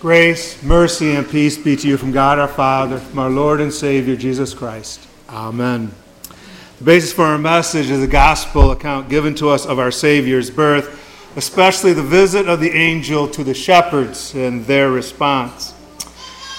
Grace, mercy, and peace be to you from God our Father, from our Lord and Savior, Jesus Christ. Amen. The basis for our message is the gospel account given to us of our Savior's birth, especially the visit of the angel to the shepherds and their response.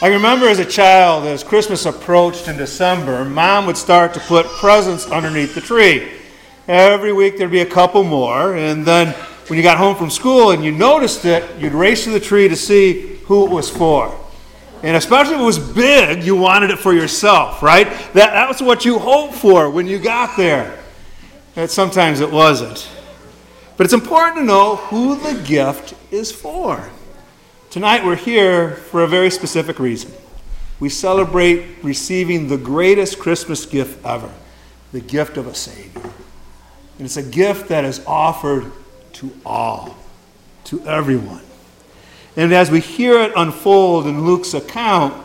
I remember as a child, as Christmas approached in December, mom would start to put presents underneath the tree. Every week there'd be a couple more, and then when you got home from school and you noticed it, you'd race to the tree to see who it was for. And especially if it was big, you wanted it for yourself, right? That, that was what you hoped for when you got there. And sometimes it wasn't. But it's important to know who the gift is for. Tonight we're here for a very specific reason. We celebrate receiving the greatest Christmas gift ever the gift of a Savior. And it's a gift that is offered to all, to everyone. And as we hear it unfold in Luke's account,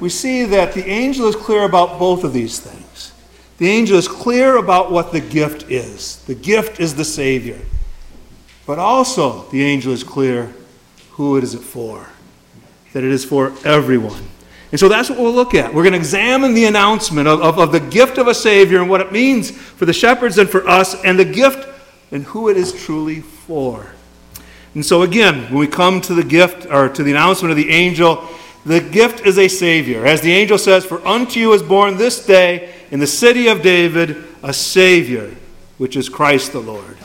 we see that the angel is clear about both of these things. The angel is clear about what the gift is. The gift is the Savior. But also, the angel is clear who it is for. That it is for everyone. And so that's what we'll look at. We're going to examine the announcement of, of, of, the gift of a Savior and what it means for the shepherds and for us, and the gift and who it is truly for. And so, again, when we come to the gift or to the announcement of the angel, the gift is a Savior. As the angel says, For unto you is born this day in the city of David a Savior, which is Christ the Lord.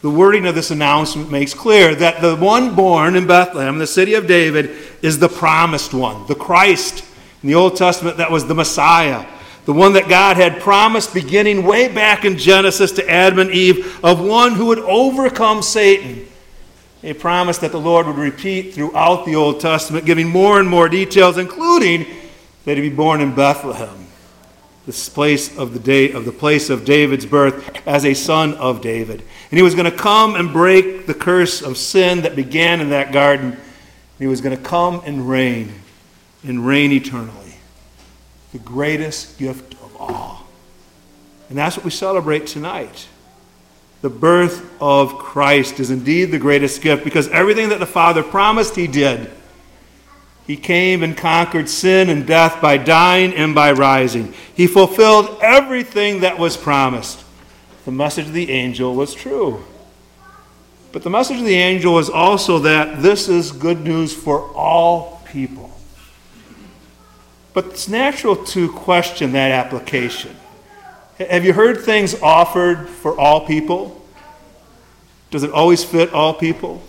The wording of this announcement makes clear that the one born in Bethlehem, the city of David, is the promised one, the Christ. In the Old Testament, that was the Messiah, the one that God had promised beginning way back in Genesis to Adam and Eve, of one who would overcome Satan a promise that the Lord would repeat throughout the Old Testament, giving more and more details, including that he'd be born in Bethlehem, this place of the day of the place of David's birth, as a son of David. And he was going to come and break the curse of sin that began in that garden. He was going to come and reign, and reign eternally. The greatest gift of all. And that's what we celebrate tonight the birth of Christ is indeed the greatest gift because everything that the Father promised, He did. He came and conquered sin and death by dying and by rising. He fulfilled everything that was promised. The message of the angel was true. But the message of the angel was also that this is good news for all people. But it's natural to question that application. Have you heard things offered for all people? Does it always fit all people?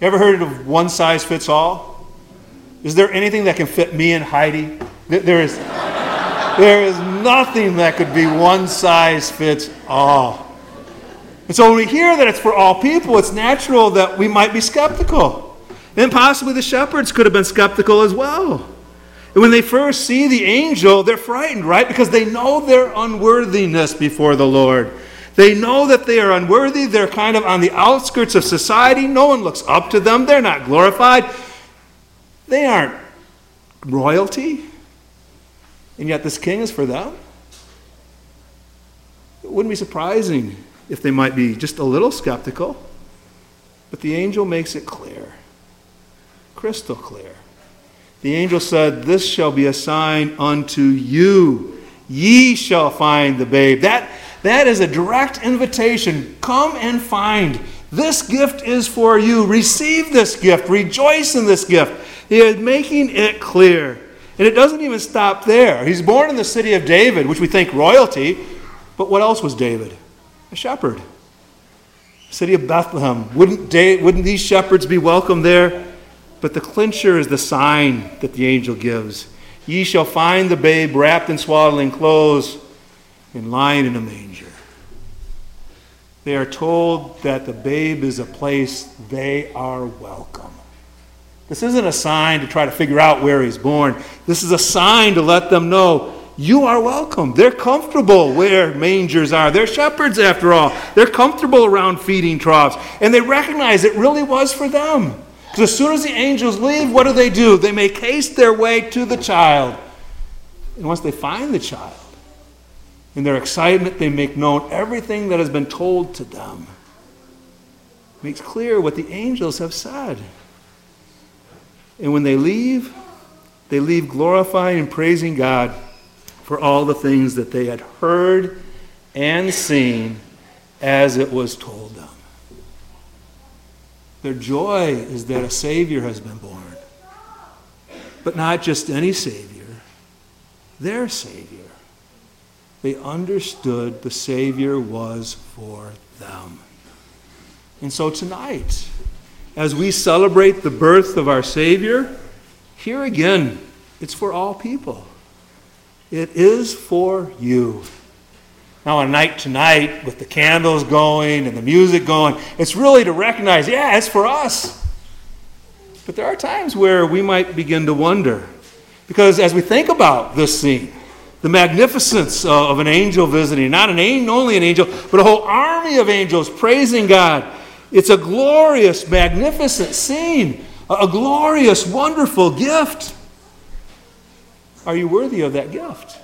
You ever heard of one size fits all? Is there anything that can fit me and Heidi? There is, there is nothing that could be one size fits all. And so when we hear that it's for all people, it's natural that we might be skeptical. And possibly the shepherds could have been skeptical as well. And when they first see the angel, they're frightened, right? Because they know their unworthiness before the Lord. They know that they are unworthy. They're kind of on the outskirts of society. No one looks up to them. They're not glorified. They aren't royalty. And yet, this king is for them. It wouldn't be surprising if they might be just a little skeptical. But the angel makes it clear, crystal clear. The angel said, This shall be a sign unto you. Ye shall find the babe. That, that is a direct invitation. Come and find. This gift is for you. Receive this gift. Rejoice in this gift. He is making it clear. And it doesn't even stop there. He's born in the city of David, which we think royalty. But what else was David? A shepherd. City of Bethlehem. Wouldn't, wouldn't these shepherds be welcome there? But the clincher is the sign that the angel gives. Ye shall find the babe wrapped in swaddling clothes and lying in a manger. They are told that the babe is a place they are welcome. This isn't a sign to try to figure out where he's born. This is a sign to let them know you are welcome. They're comfortable where mangers are. They're shepherds, after all. They're comfortable around feeding troughs. And they recognize it really was for them. Because as soon as the angels leave, what do they do? They make haste their way to the child. And once they find the child, in their excitement, they make known everything that has been told to them. It makes clear what the angels have said. And when they leave, they leave glorifying and praising God for all the things that they had heard and seen as it was told them. Their joy is that a Savior has been born. But not just any Savior, their Savior. They understood the Savior was for them. And so tonight, as we celebrate the birth of our Savior, here again, it's for all people. It is for you. Now, a night tonight with the candles going and the music going, it's really to recognize, yeah, it's for us. But there are times where we might begin to wonder. Because as we think about this scene, the magnificence uh, of an angel visiting, not an angel, only an angel, but a whole army of angels praising God. It's a glorious, magnificent scene, a glorious, wonderful gift. Are you worthy of that gift?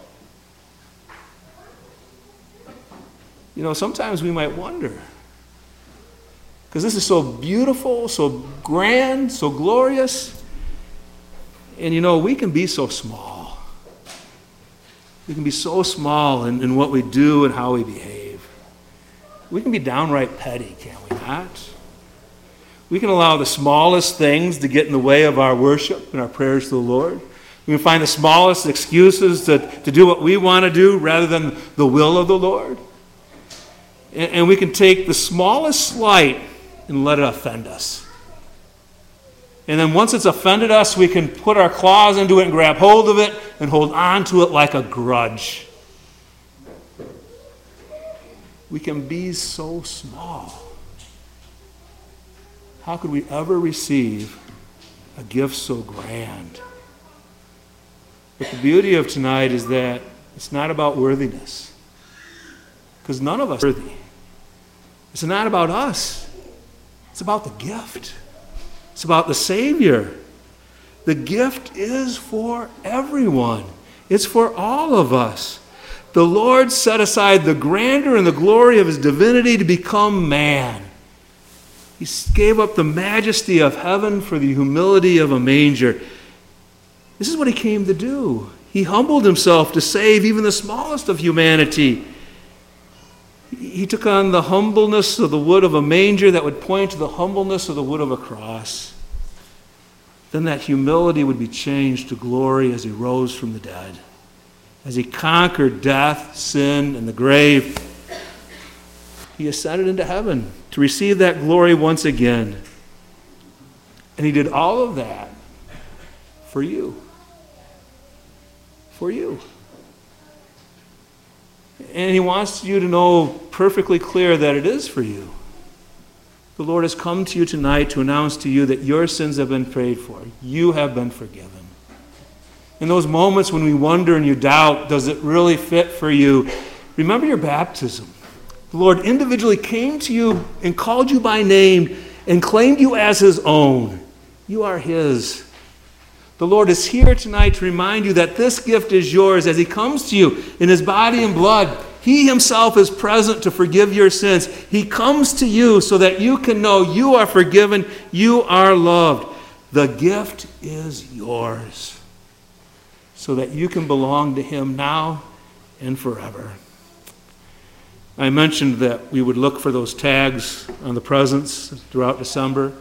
You know, sometimes we might wonder. Because this is so beautiful, so grand, so glorious. And you know, we can be so small. We can be so small in, in what we do and how we behave. We can be downright petty, can we not? We can allow the smallest things to get in the way of our worship and our prayers to the Lord. We can find the smallest excuses to, to do what we want to do rather than the will of the Lord. And, we can take the smallest slight and let it offend us. And then once it's offended us, we can put our claws into it and grab hold of it and hold on to it like a grudge. We can be so small. How could we ever receive a gift so grand? But the beauty of tonight is that it's not about worthiness. Because none of us are worthy. It's not about us. It's about the gift. It's about the Savior. The gift is for everyone, it's for all of us. The Lord set aside the grandeur and the glory of his divinity to become man. He gave up the majesty of heaven for the humility of a manger. This is what he came to do. He humbled himself to save even the smallest of humanity. He took on the humbleness of the wood of a manger that would point to the humbleness of the wood of a cross. Then that humility would be changed to glory as he rose from the dead. As he conquered death, sin, and the grave, he ascended into heaven to receive that glory once again. And he did all of that for you. For you. And he wants you to know perfectly clear that it is for you. The Lord has come to you tonight to announce to you that your sins have been prayed for. You have been forgiven. In those moments when we wonder and you doubt, does it really fit for you? Remember your baptism. The Lord individually came to you and called you by name and claimed you as his own. You are his. The Lord is here tonight to remind you that this gift is yours as He comes to you in His body and blood. He Himself is present to forgive your sins. He comes to you so that you can know you are forgiven, you are loved. The gift is yours so that you can belong to Him now and forever. I mentioned that we would look for those tags on the presents throughout December.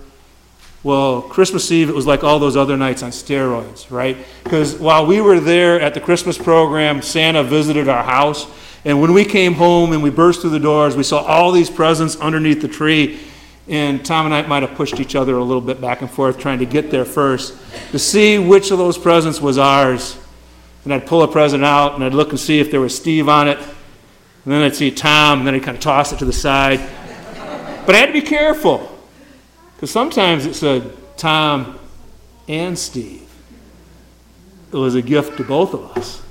Well, Christmas Eve, it was like all those other nights on steroids, right? Because while we were there at the Christmas program, Santa visited our house. And when we came home and we burst through the doors, we saw all these presents underneath the tree. And Tom and I might have pushed each other a little bit back and forth trying to get there first to see which of those presents was ours. And I'd pull a present out and I'd look and see if there was Steve on it. And then I'd see Tom, and then I'd kind of toss it to the side. But I had to be careful because sometimes it said Tom and Steve. It was a gift to both of us.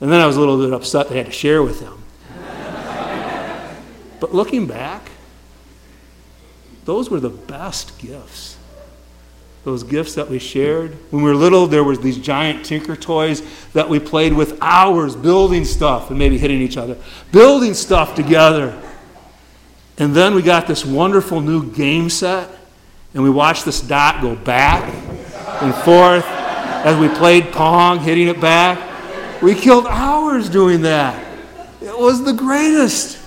And then I was a little bit upset they had to share with them. but looking back, those were the best gifts. Those gifts that we shared. When we were little, there was these giant tinker toys that we played with hours building stuff and maybe hitting each other. Building stuff together. And then we got this wonderful new game set, and we watched this dot go back and forth as we played Pong, hitting it back. We killed hours doing that. It was the greatest.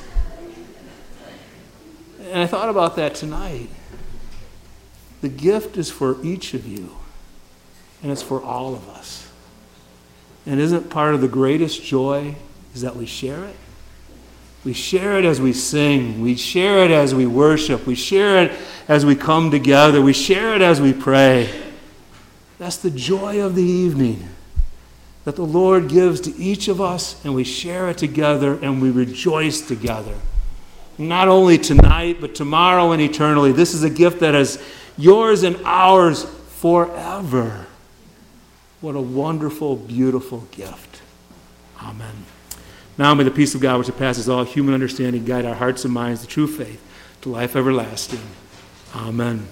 And I thought about that tonight. The gift is for each of you, and it's for all of us. And isn't part of the greatest joy is that we share it? We share it as we sing. We share it as we worship. We share it as we come together. We share it as we pray. That's the joy of the evening that the Lord gives to each of us, and we share it together and we rejoice together. Not only tonight, but tomorrow and eternally. This is a gift that is yours and ours forever. What a wonderful, beautiful gift. Amen. Now may the peace of God, which surpasses all human understanding, guide our hearts and minds to true faith, to life everlasting. Amen.